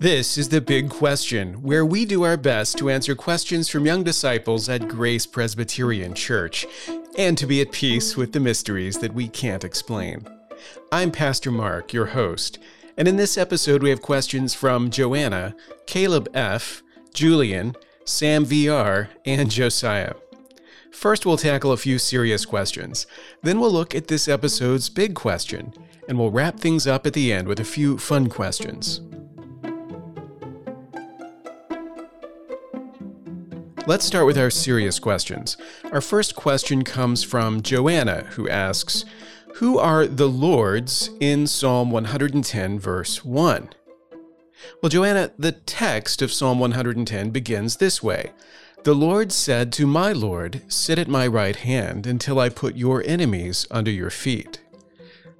This is the big question, where we do our best to answer questions from young disciples at Grace Presbyterian Church and to be at peace with the mysteries that we can't explain. I'm Pastor Mark, your host, and in this episode we have questions from Joanna, Caleb F., Julian, Sam VR, and Josiah. First, we'll tackle a few serious questions. Then, we'll look at this episode's big question, and we'll wrap things up at the end with a few fun questions. Let's start with our serious questions. Our first question comes from Joanna, who asks, Who are the Lords in Psalm 110, verse 1? Well, Joanna, the text of Psalm 110 begins this way The Lord said to my Lord, Sit at my right hand until I put your enemies under your feet.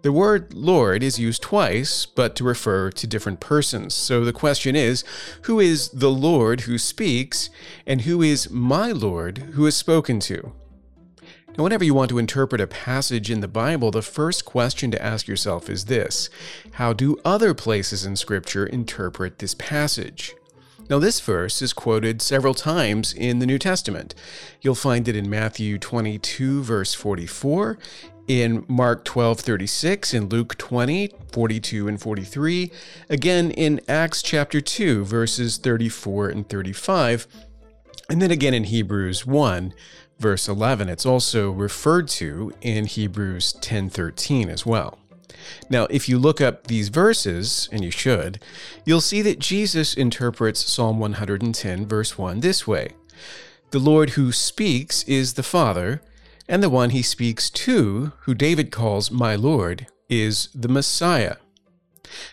The word Lord is used twice, but to refer to different persons. So the question is who is the Lord who speaks, and who is my Lord who is spoken to? Now, whenever you want to interpret a passage in the Bible, the first question to ask yourself is this How do other places in Scripture interpret this passage? Now, this verse is quoted several times in the New Testament. You'll find it in Matthew 22, verse 44, in Mark 12:36, in Luke 20, 42 and 43, again in Acts chapter 2 verses 34 and 35, and then again in Hebrews 1 verse 11. It's also referred to in Hebrews 10:13 as well. Now, if you look up these verses, and you should, you'll see that Jesus interprets Psalm 110 verse 1 this way. The Lord who speaks is the Father, and the one he speaks to, who David calls my Lord, is the Messiah.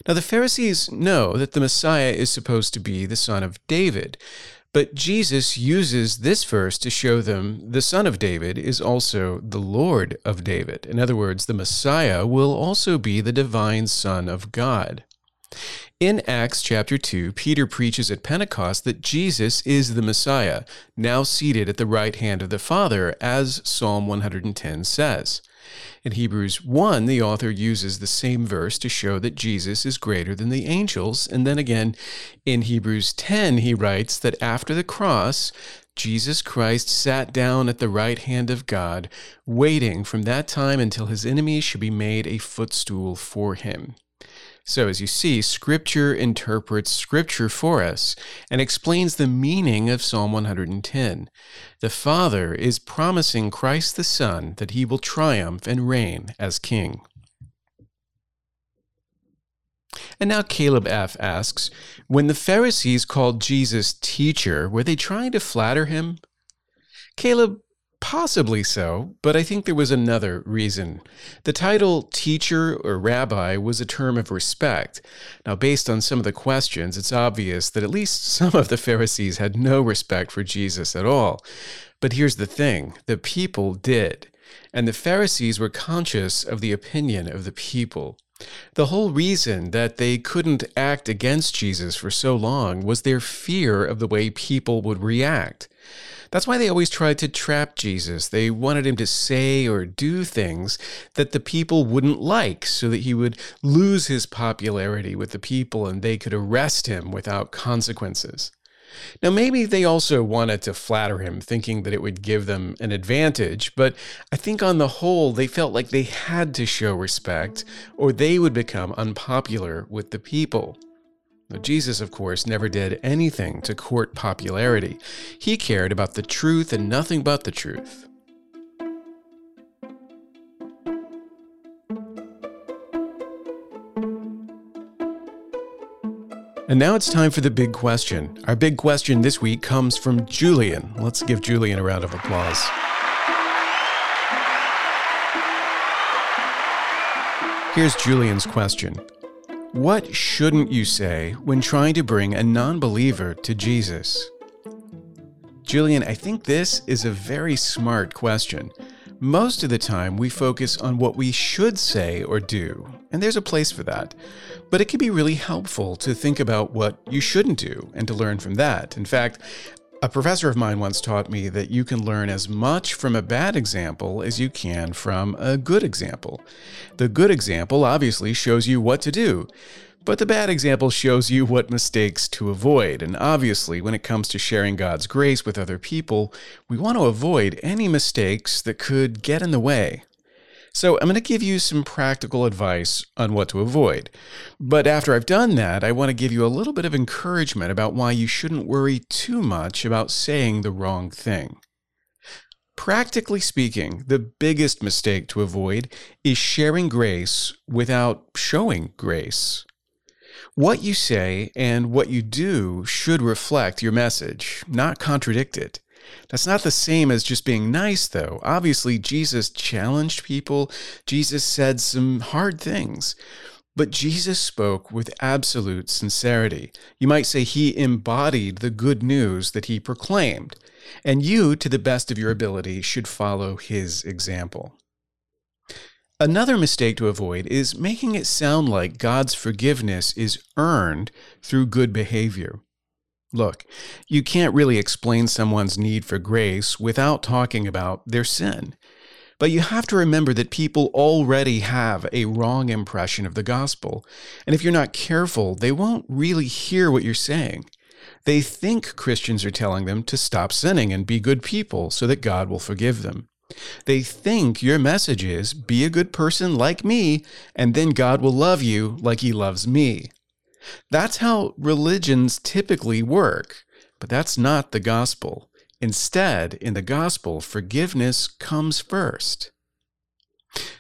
Now, the Pharisees know that the Messiah is supposed to be the son of David, but Jesus uses this verse to show them the son of David is also the Lord of David. In other words, the Messiah will also be the divine Son of God. In Acts chapter 2, Peter preaches at Pentecost that Jesus is the Messiah, now seated at the right hand of the Father, as Psalm 110 says. In Hebrews 1, the author uses the same verse to show that Jesus is greater than the angels. And then again, in Hebrews 10, he writes that after the cross, Jesus Christ sat down at the right hand of God, waiting from that time until his enemies should be made a footstool for him. So, as you see, Scripture interprets Scripture for us and explains the meaning of Psalm 110. The Father is promising Christ the Son that he will triumph and reign as King. And now Caleb F. asks When the Pharisees called Jesus teacher, were they trying to flatter him? Caleb, Possibly so, but I think there was another reason. The title teacher or rabbi was a term of respect. Now, based on some of the questions, it's obvious that at least some of the Pharisees had no respect for Jesus at all. But here's the thing the people did, and the Pharisees were conscious of the opinion of the people. The whole reason that they couldn't act against Jesus for so long was their fear of the way people would react. That's why they always tried to trap Jesus. They wanted him to say or do things that the people wouldn't like so that he would lose his popularity with the people and they could arrest him without consequences. Now, maybe they also wanted to flatter him, thinking that it would give them an advantage, but I think on the whole, they felt like they had to show respect or they would become unpopular with the people. Now, Jesus, of course, never did anything to court popularity. He cared about the truth and nothing but the truth. And now it's time for the big question. Our big question this week comes from Julian. Let's give Julian a round of applause. Here's Julian's question what shouldn't you say when trying to bring a non believer to Jesus? Julian, I think this is a very smart question. Most of the time, we focus on what we should say or do, and there's a place for that. But it can be really helpful to think about what you shouldn't do and to learn from that. In fact, a professor of mine once taught me that you can learn as much from a bad example as you can from a good example. The good example obviously shows you what to do, But the bad example shows you what mistakes to avoid. And obviously, when it comes to sharing God's grace with other people, we want to avoid any mistakes that could get in the way. So, I'm going to give you some practical advice on what to avoid. But after I've done that, I want to give you a little bit of encouragement about why you shouldn't worry too much about saying the wrong thing. Practically speaking, the biggest mistake to avoid is sharing grace without showing grace. What you say and what you do should reflect your message, not contradict it. That's not the same as just being nice, though. Obviously, Jesus challenged people, Jesus said some hard things. But Jesus spoke with absolute sincerity. You might say he embodied the good news that he proclaimed, and you, to the best of your ability, should follow his example. Another mistake to avoid is making it sound like God's forgiveness is earned through good behavior. Look, you can't really explain someone's need for grace without talking about their sin. But you have to remember that people already have a wrong impression of the gospel. And if you're not careful, they won't really hear what you're saying. They think Christians are telling them to stop sinning and be good people so that God will forgive them. They think your message is be a good person like me, and then God will love you like he loves me. That's how religions typically work, but that's not the gospel. Instead, in the gospel, forgiveness comes first.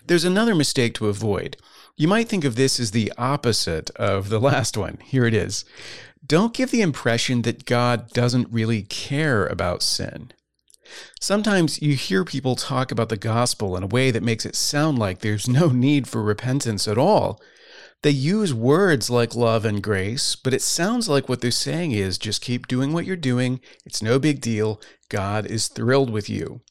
There's another mistake to avoid. You might think of this as the opposite of the last one. Here it is. Don't give the impression that God doesn't really care about sin. Sometimes you hear people talk about the gospel in a way that makes it sound like there's no need for repentance at all, they use words like love and grace, but it sounds like what they're saying is just keep doing what you're doing. It's no big deal. God is thrilled with you.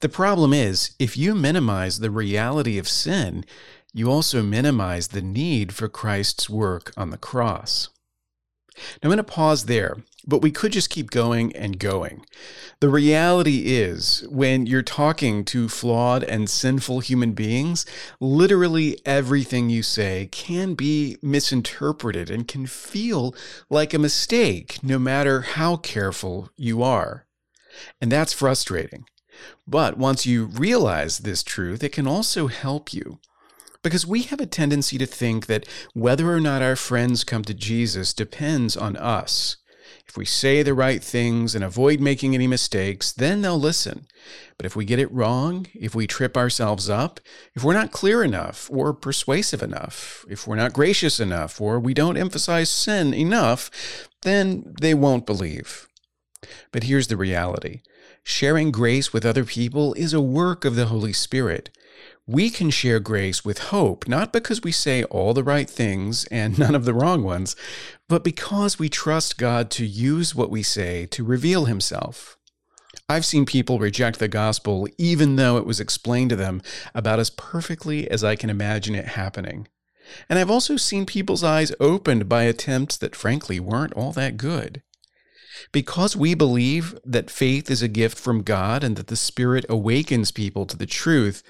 The problem is, if you minimize the reality of sin, you also minimize the need for Christ's work on the cross. Now, I'm going to pause there, but we could just keep going and going. The reality is, when you're talking to flawed and sinful human beings, literally everything you say can be misinterpreted and can feel like a mistake, no matter how careful you are. And that's frustrating. But once you realize this truth, it can also help you. Because we have a tendency to think that whether or not our friends come to Jesus depends on us. If we say the right things and avoid making any mistakes, then they'll listen. But if we get it wrong, if we trip ourselves up, if we're not clear enough or persuasive enough, if we're not gracious enough or we don't emphasize sin enough, then they won't believe. But here's the reality sharing grace with other people is a work of the Holy Spirit we can share grace with hope, not because we say all the right things and none of the wrong ones, but because we trust God to use what we say to reveal Himself. I've seen people reject the gospel even though it was explained to them about as perfectly as I can imagine it happening. And I've also seen people's eyes opened by attempts that frankly weren't all that good. Because we believe that faith is a gift from God and that the Spirit awakens people to the truth,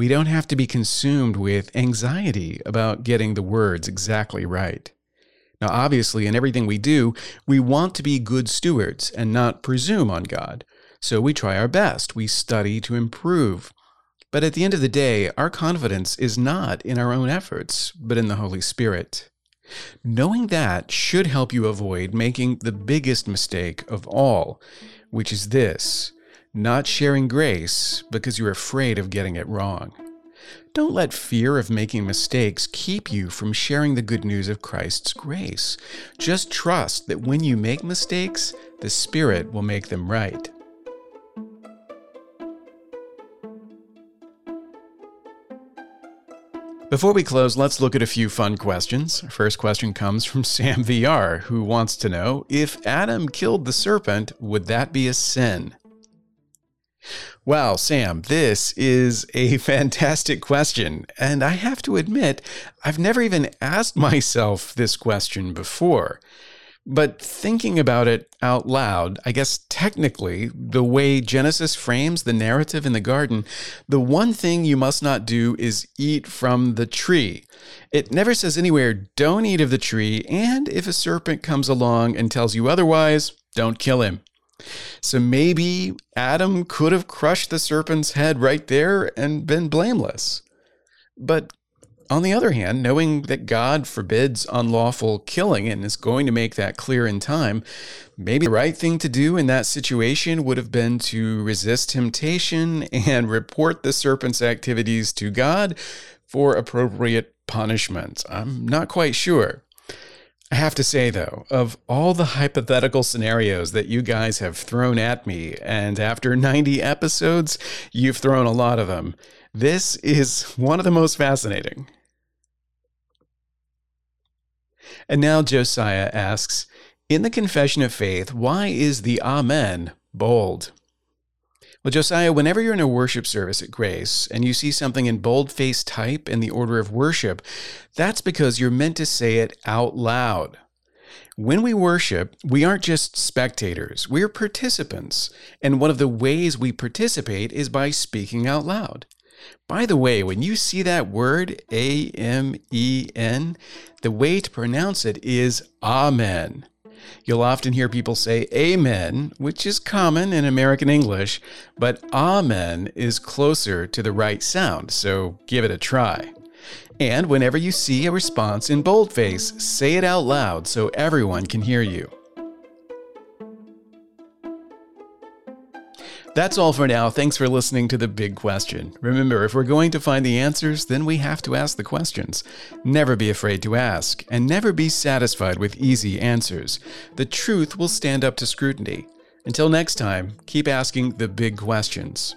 we don't have to be consumed with anxiety about getting the words exactly right. Now, obviously, in everything we do, we want to be good stewards and not presume on God. So we try our best. We study to improve. But at the end of the day, our confidence is not in our own efforts, but in the Holy Spirit. Knowing that should help you avoid making the biggest mistake of all, which is this not sharing grace because you're afraid of getting it wrong. Don't let fear of making mistakes keep you from sharing the good news of Christ's grace. Just trust that when you make mistakes, the Spirit will make them right. Before we close, let's look at a few fun questions. Our first question comes from Sam VR, who wants to know if Adam killed the serpent, would that be a sin? Wow, Sam, this is a fantastic question. And I have to admit, I've never even asked myself this question before. But thinking about it out loud, I guess technically, the way Genesis frames the narrative in the garden, the one thing you must not do is eat from the tree. It never says anywhere, don't eat of the tree, and if a serpent comes along and tells you otherwise, don't kill him. So maybe Adam could have crushed the serpent's head right there and been blameless. But on the other hand, knowing that God forbids unlawful killing and is going to make that clear in time, maybe the right thing to do in that situation would have been to resist temptation and report the serpent's activities to God for appropriate punishment. I'm not quite sure. I have to say, though, of all the hypothetical scenarios that you guys have thrown at me, and after 90 episodes, you've thrown a lot of them, this is one of the most fascinating. And now Josiah asks In the Confession of Faith, why is the Amen bold? Well, Josiah, whenever you're in a worship service at Grace and you see something in bold-faced type in the order of worship, that's because you're meant to say it out loud. When we worship, we aren't just spectators, we're participants. And one of the ways we participate is by speaking out loud. By the way, when you see that word, A M E N, the way to pronounce it is Amen. You'll often hear people say Amen, which is common in American English, but Amen is closer to the right sound, so give it a try. And whenever you see a response in boldface, say it out loud so everyone can hear you. That's all for now. Thanks for listening to The Big Question. Remember, if we're going to find the answers, then we have to ask the questions. Never be afraid to ask, and never be satisfied with easy answers. The truth will stand up to scrutiny. Until next time, keep asking the big questions.